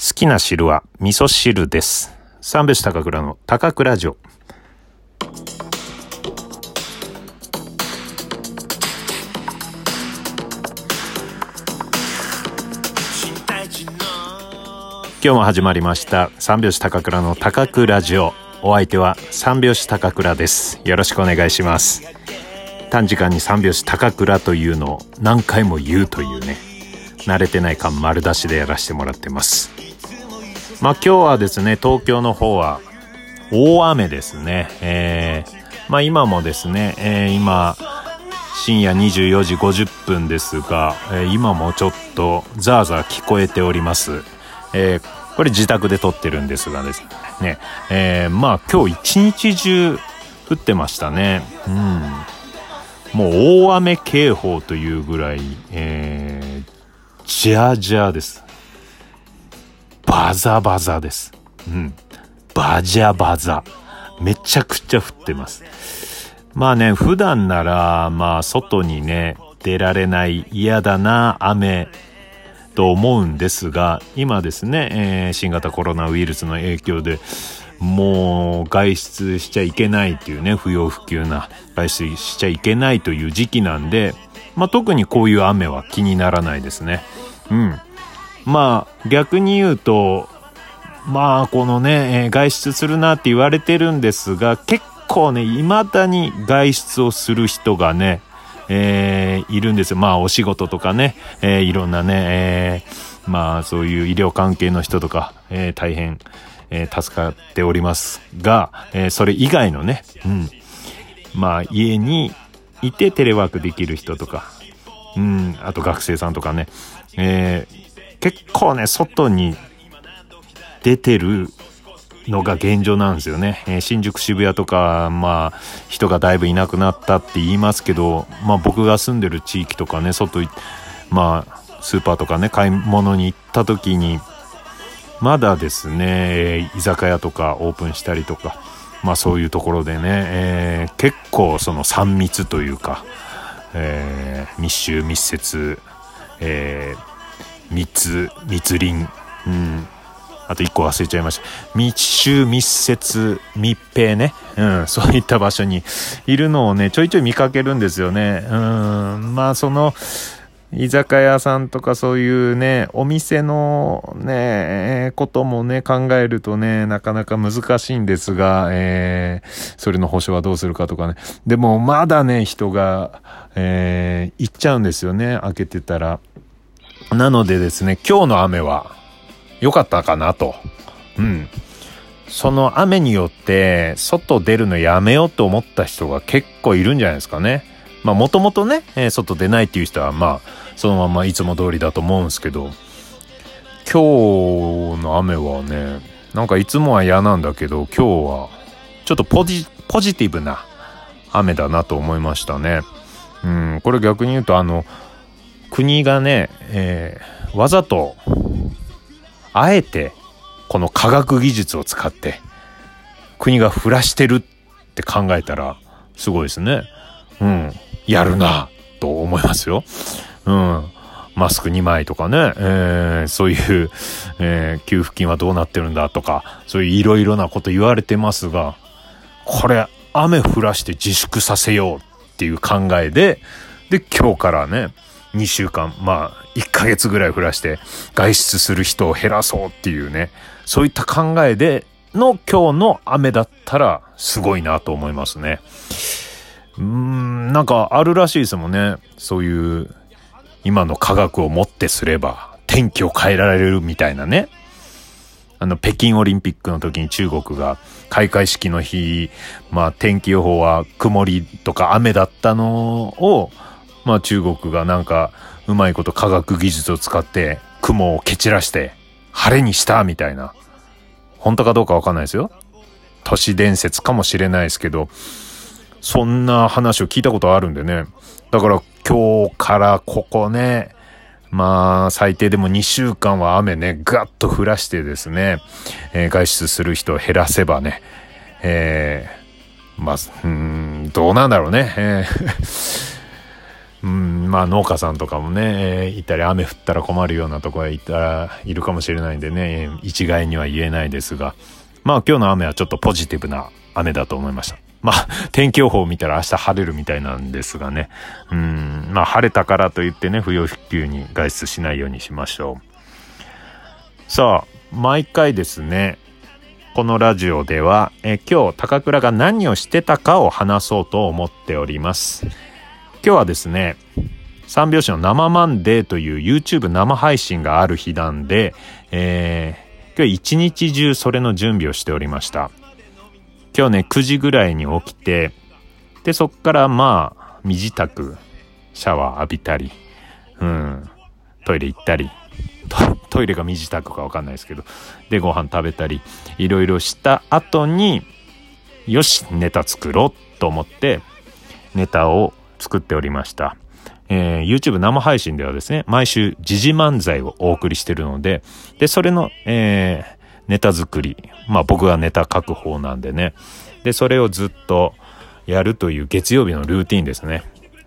好きな汁は味噌汁です。三拍子高倉の高倉城。今日も始まりました三拍子高倉の高倉城。お相手は三拍子高倉です。よろしくお願いします。短時間に三拍子高倉というのを何回も言うというね。慣れてない感丸出しでやらせてもらってます。まあ今日はですね、東京の方は大雨ですね。えー、まあ今もですね、えー今、深夜24時50分ですが、えー今もちょっとザーザー聞こえております。えーこれ自宅で撮ってるんですがですね、えーまあ今日一日中降ってましたね。うん。もう大雨警報というぐらい、えー、ジャージャーです。バザバザです。うん。バジャバザ。めちゃくちゃ降ってます。まあね、普段なら、まあ外にね、出られない嫌だな雨と思うんですが、今ですね、えー新型コロナウイルスの影響で、もう外出しちゃいけないっていうね、不要不急な外出しちゃいけないという時期なんで、まあ特にこういう雨は気にならないですね。うん。まあ逆に言うと、まあこのね、え外出するなって言われてるんですが、結構ね、未だに外出をする人がね、えーいるんですよ。まあお仕事とかね、えーいろんなね、えーまあそういう医療関係の人とか、えー大変、えー助かっておりますが、えーそれ以外のね、うん。まあ家にいてテレワークできる人とか、うん、あと学生さんとかね、えー結構ね、外に出てるのが現状なんですよね。えー新宿渋谷とか、まあ、人がだいぶいなくなったって言いますけど、まあ僕が住んでる地域とかね、外、まあ、スーパーとかね、買い物に行った時に、まだですね、居酒屋とかオープンしたりとか、まあそういうところでね、えー結構その3密というか、えー密集密接、えー密、密林、うん、あと一個忘れちゃいました。密集、密接、密閉ね。うん、そういった場所にいるのをね、ちょいちょい見かけるんですよね。うん、まあその、居酒屋さんとかそういうね、お店のね、こともね、考えるとね、なかなか難しいんですが、えー、それの保証はどうするかとかね。でもまだね、人が、えー、行っちゃうんですよね、開けてたら。なのでですね、今日の雨は良かったかなと。うん。その雨によって、外出るのやめようと思った人が結構いるんじゃないですかね。まあもともとね、えー外出ないっていう人はまあ、そのままいつも通りだと思うんですけど、今日の雨はね、なんかいつもは嫌なんだけど、今日はちょっとポジ、ポジティブな雨だなと思いましたね。うん、これ逆に言うとあの、国がね、えーわざと、あえて、この科学技術を使って、国が降らしてるって考えたら、すごいですね。うん。やるな、と思いますよ。うん。マスク2枚とかね、えーそういう、えー給付金はどうなってるんだとか、そういういろいろなこと言われてますが、これ、雨降らして自粛させようっていう考えで、で、今日からね、2週間、まあ、1ヶ月ぐらい降らして、外出する人を減らそうっていうね、そういった考えでの今日の雨だったら、すごいなと思いますね。なんかあるらしいですもんね。そういう、今の科学をもってすれば、天気を変えられるみたいなね。あの、北京オリンピックの時に中国が開会式の日、まあ天気予報は曇りとか雨だったのを、まあ中国がなんかうまいこと科学技術を使って雲を蹴散らして晴れにしたみたいな。本当かどうかわかんないですよ。都市伝説かもしれないですけど、そんな話を聞いたことあるんでね。だから今日からここね、まあ、最低でも2週間は雨ね、ガッと降らしてですね、えー外出する人を減らせばね、えーまあ、うん、どうなんだろうね。えー うんまあ農家さんとかもね、えー、いたり雨降ったら困るようなところへいたらいるかもしれないんでね一概には言えないですがまあ今日の雨はちょっとポジティブな雨だと思いました。まあ、天気予報を見たら明日晴れるみたいなんですがね。うん、まあ晴れたからといってね、不要不急に外出しないようにしましょう。さあ、毎回ですね、このラジオでは、え今日高倉が何をしてたかを話そうと思っております。今日はですね、三拍子の生マンデーという YouTube 生配信がある日なんで、えー、今日一日中それの準備をしておりました。今日ね、9時ぐらいに起きて、で、そっからまあ、身支度、シャワー浴びたり、うん、トイレ行ったり、トイレが身支度かわかんないですけど、で、ご飯食べたり、いろいろした後に、よし、ネタ作ろうと思って、ネタを作っておりました。えー、YouTube 生配信ではですね、毎週時事漫才をお送りしてるので、で、それの、えー、ネタ作り。まあ僕はネタ書く方なんでね。で、それをずっとやるという月曜日のルーティンですね。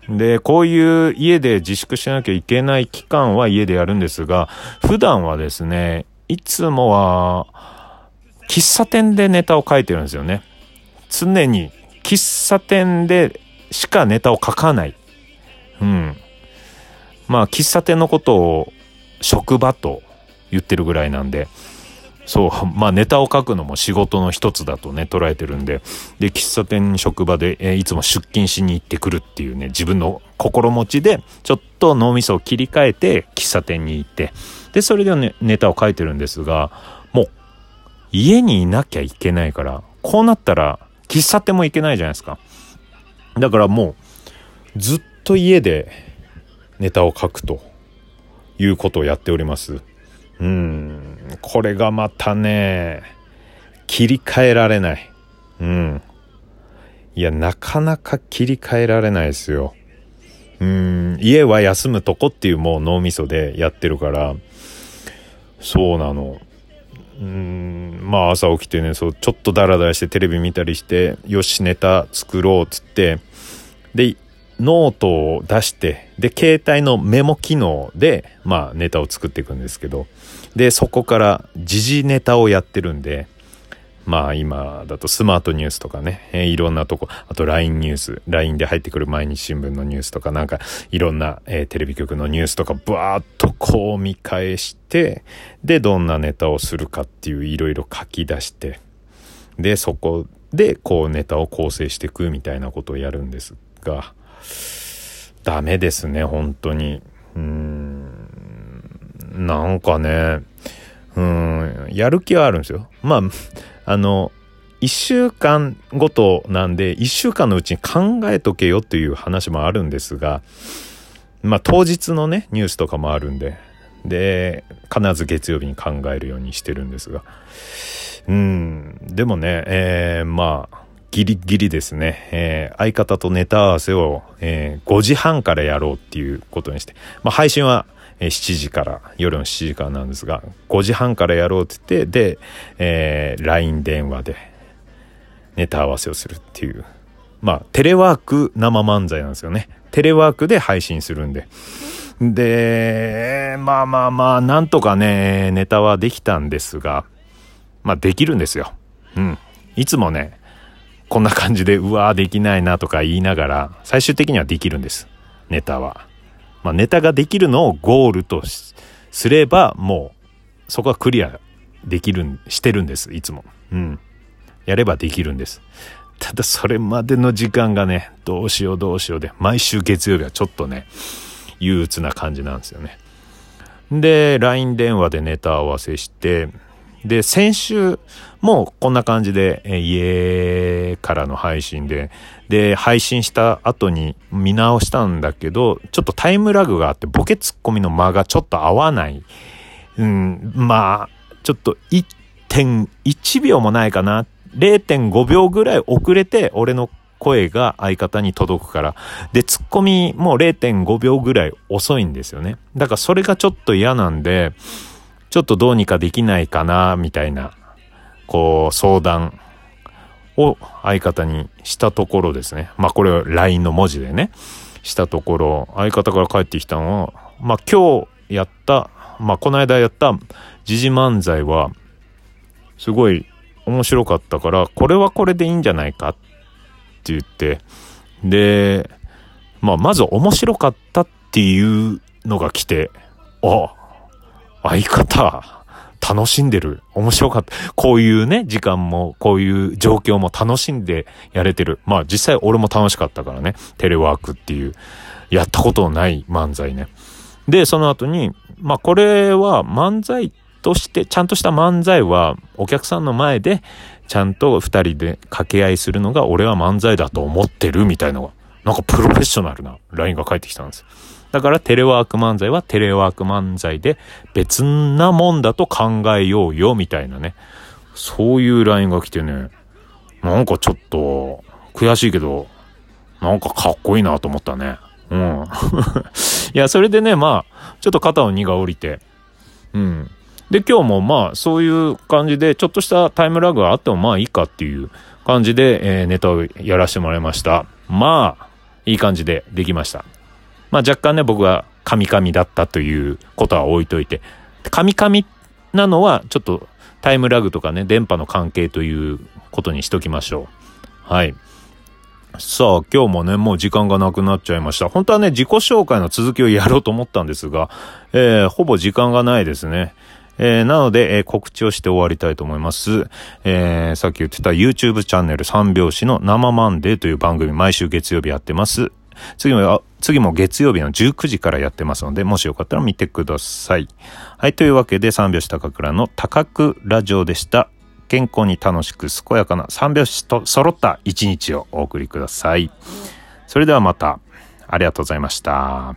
で、こういう家で自粛しなきゃいけない期間は家でやるんですが、普段はですね、いつもは、喫茶店でネタを書いてるんですよね。常に喫茶店でしかネタを書かない。うん。まあ、喫茶店のことを職場と言ってるぐらいなんで、そう、まあネタを書くのも仕事の一つだとね、捉えてるんで、で、喫茶店職場で、えー、いつも出勤しに行ってくるっていうね、自分の心持ちで、ちょっと脳みそを切り替えて、喫茶店に行って、で、それでね、ネタを書いてるんですが、もう、家にいなきゃいけないから、こうなったら、喫茶店も行けないじゃないですか。だからもう、ずっと家でネタを書くということをやっております。うん、これがまたね、切り替えられない。うん。いや、なかなか切り替えられないですよ。うん、家は休むとこっていうもう脳みそでやってるから、そうなの。うん、まあ朝起きてね、そう、ちょっとダラダラしてテレビ見たりして、よし、ネタ作ろうっつって、で、ノートを出して、で、携帯のメモ機能で、まあ、ネタを作っていくんですけど、で、そこから時事ネタをやってるんで、まあ今だとスマートニュースとかね、え、いろんなとこ、あと LINE ニュース、LINE で入ってくる毎日新聞のニュースとかなんかいろんな、えー、テレビ局のニュースとかバーッとこう見返して、で、どんなネタをするかっていういろいろ書き出して、で、そこでこうネタを構成していくみたいなことをやるんですが、ダメですね、本当に。うん、なんかね、うん、やる気はあるんですよ。まあ、あの、一週間ごとなんで、一週間のうちに考えとけよっていう話もあるんですが、まあ当日のね、ニュースとかもあるんで、で、必ず月曜日に考えるようにしてるんですが、うん、でもね、えー、まあ、ギリギリですね、えー、相方とネタ合わせを、えー、5時半からやろうっていうことにして、まあ、配信は、えー、7時から、夜の7時からなんですが、5時半からやろうって言って、で、えー、LINE 電話でネタ合わせをするっていう。まあ、テレワーク生漫才なんですよね。テレワークで配信するんで。で、まあまあまあ、なんとかね、ネタはできたんですが、まあできるんですよ。うん。いつもね、こんな感じで、うわーできないなとか言いながら、最終的にはできるんです。ネタは。まあ、ネタができるのをゴールとすれば、もう、そこはクリアできる、してるんです、いつも。うん。やればできるんです。ただ、それまでの時間がね、どうしようどうしようで、毎週月曜日はちょっとね、憂鬱な感じなんですよね。で、LINE 電話でネタ合わせして、で、先週もこんな感じで、え家からの配信で、で、配信した後に見直したんだけど、ちょっとタイムラグがあって、ボケツッコミの間がちょっと合わない。うん、まあ、ちょっと1.1秒もないかな。0.5秒ぐらい遅れて、俺の声が相方に届くから。で、ツッコミも0.5秒ぐらい遅いんですよね。だからそれがちょっと嫌なんで、ちょっとどうにかできないかな、みたいな、こう、相談を相方にしたところですね。まあこれは LINE の文字でね、したところ、相方から帰ってきたのは、まあ今日やった、まあこの間やった時事漫才は、すごい面白かったから、これはこれでいいんじゃないか？って言って、で、まあまず面白かったっていうのが来て、あ、相方、楽しんでる。面白かった。こういうね、時間も、こういう状況も楽しんでやれてる。まあ実際俺も楽しかったからね。テレワークっていう、やったことない漫才ね。で、その後に、まあこれは漫才として、ちゃんとした漫才はお客さんの前で、ちゃんと二人で掛け合いするのが俺は漫才だと思ってるみたいなのが、なんかプロフェッショナルな LINE が返ってきたんです。だからテレワーク漫才はテレワーク漫才で別なもんだと考えようよみたいなね。そういう LINE が来てね、なんかちょっと悔しいけど、なんかかっこいいなと思ったね。うん。いや、それでね、まあ、ちょっと肩の荷が下りて、うん。で、今日もまあ、そういう感じで、ちょっとしたタイムラグがあってもまあいいかっていう感じで、えー、ネタをやらせてもらいました。まあ、いい感じでできました。まあ若干ね、僕はカミカミだったということは置いといて、カミカミなのはちょっとタイムラグとかね、電波の関係ということにしときましょう。はい。さあ、今日もね、もう時間がなくなっちゃいました。本当はね、自己紹介の続きをやろうと思ったんですが、えー、ほぼ時間がないですね。えー、なので、えー、告知をして終わりたいと思います。えー、さっき言ってた YouTube チャンネル三拍子の生マンデーという番組毎週月曜日やってます。次も、次も月曜日の19時からやってますので、もしよかったら見てください。はい、というわけで三拍子高倉の高倉ラジオでした。健康に楽しく健やかな三拍子と揃った一日をお送りください。それではまた、ありがとうございました。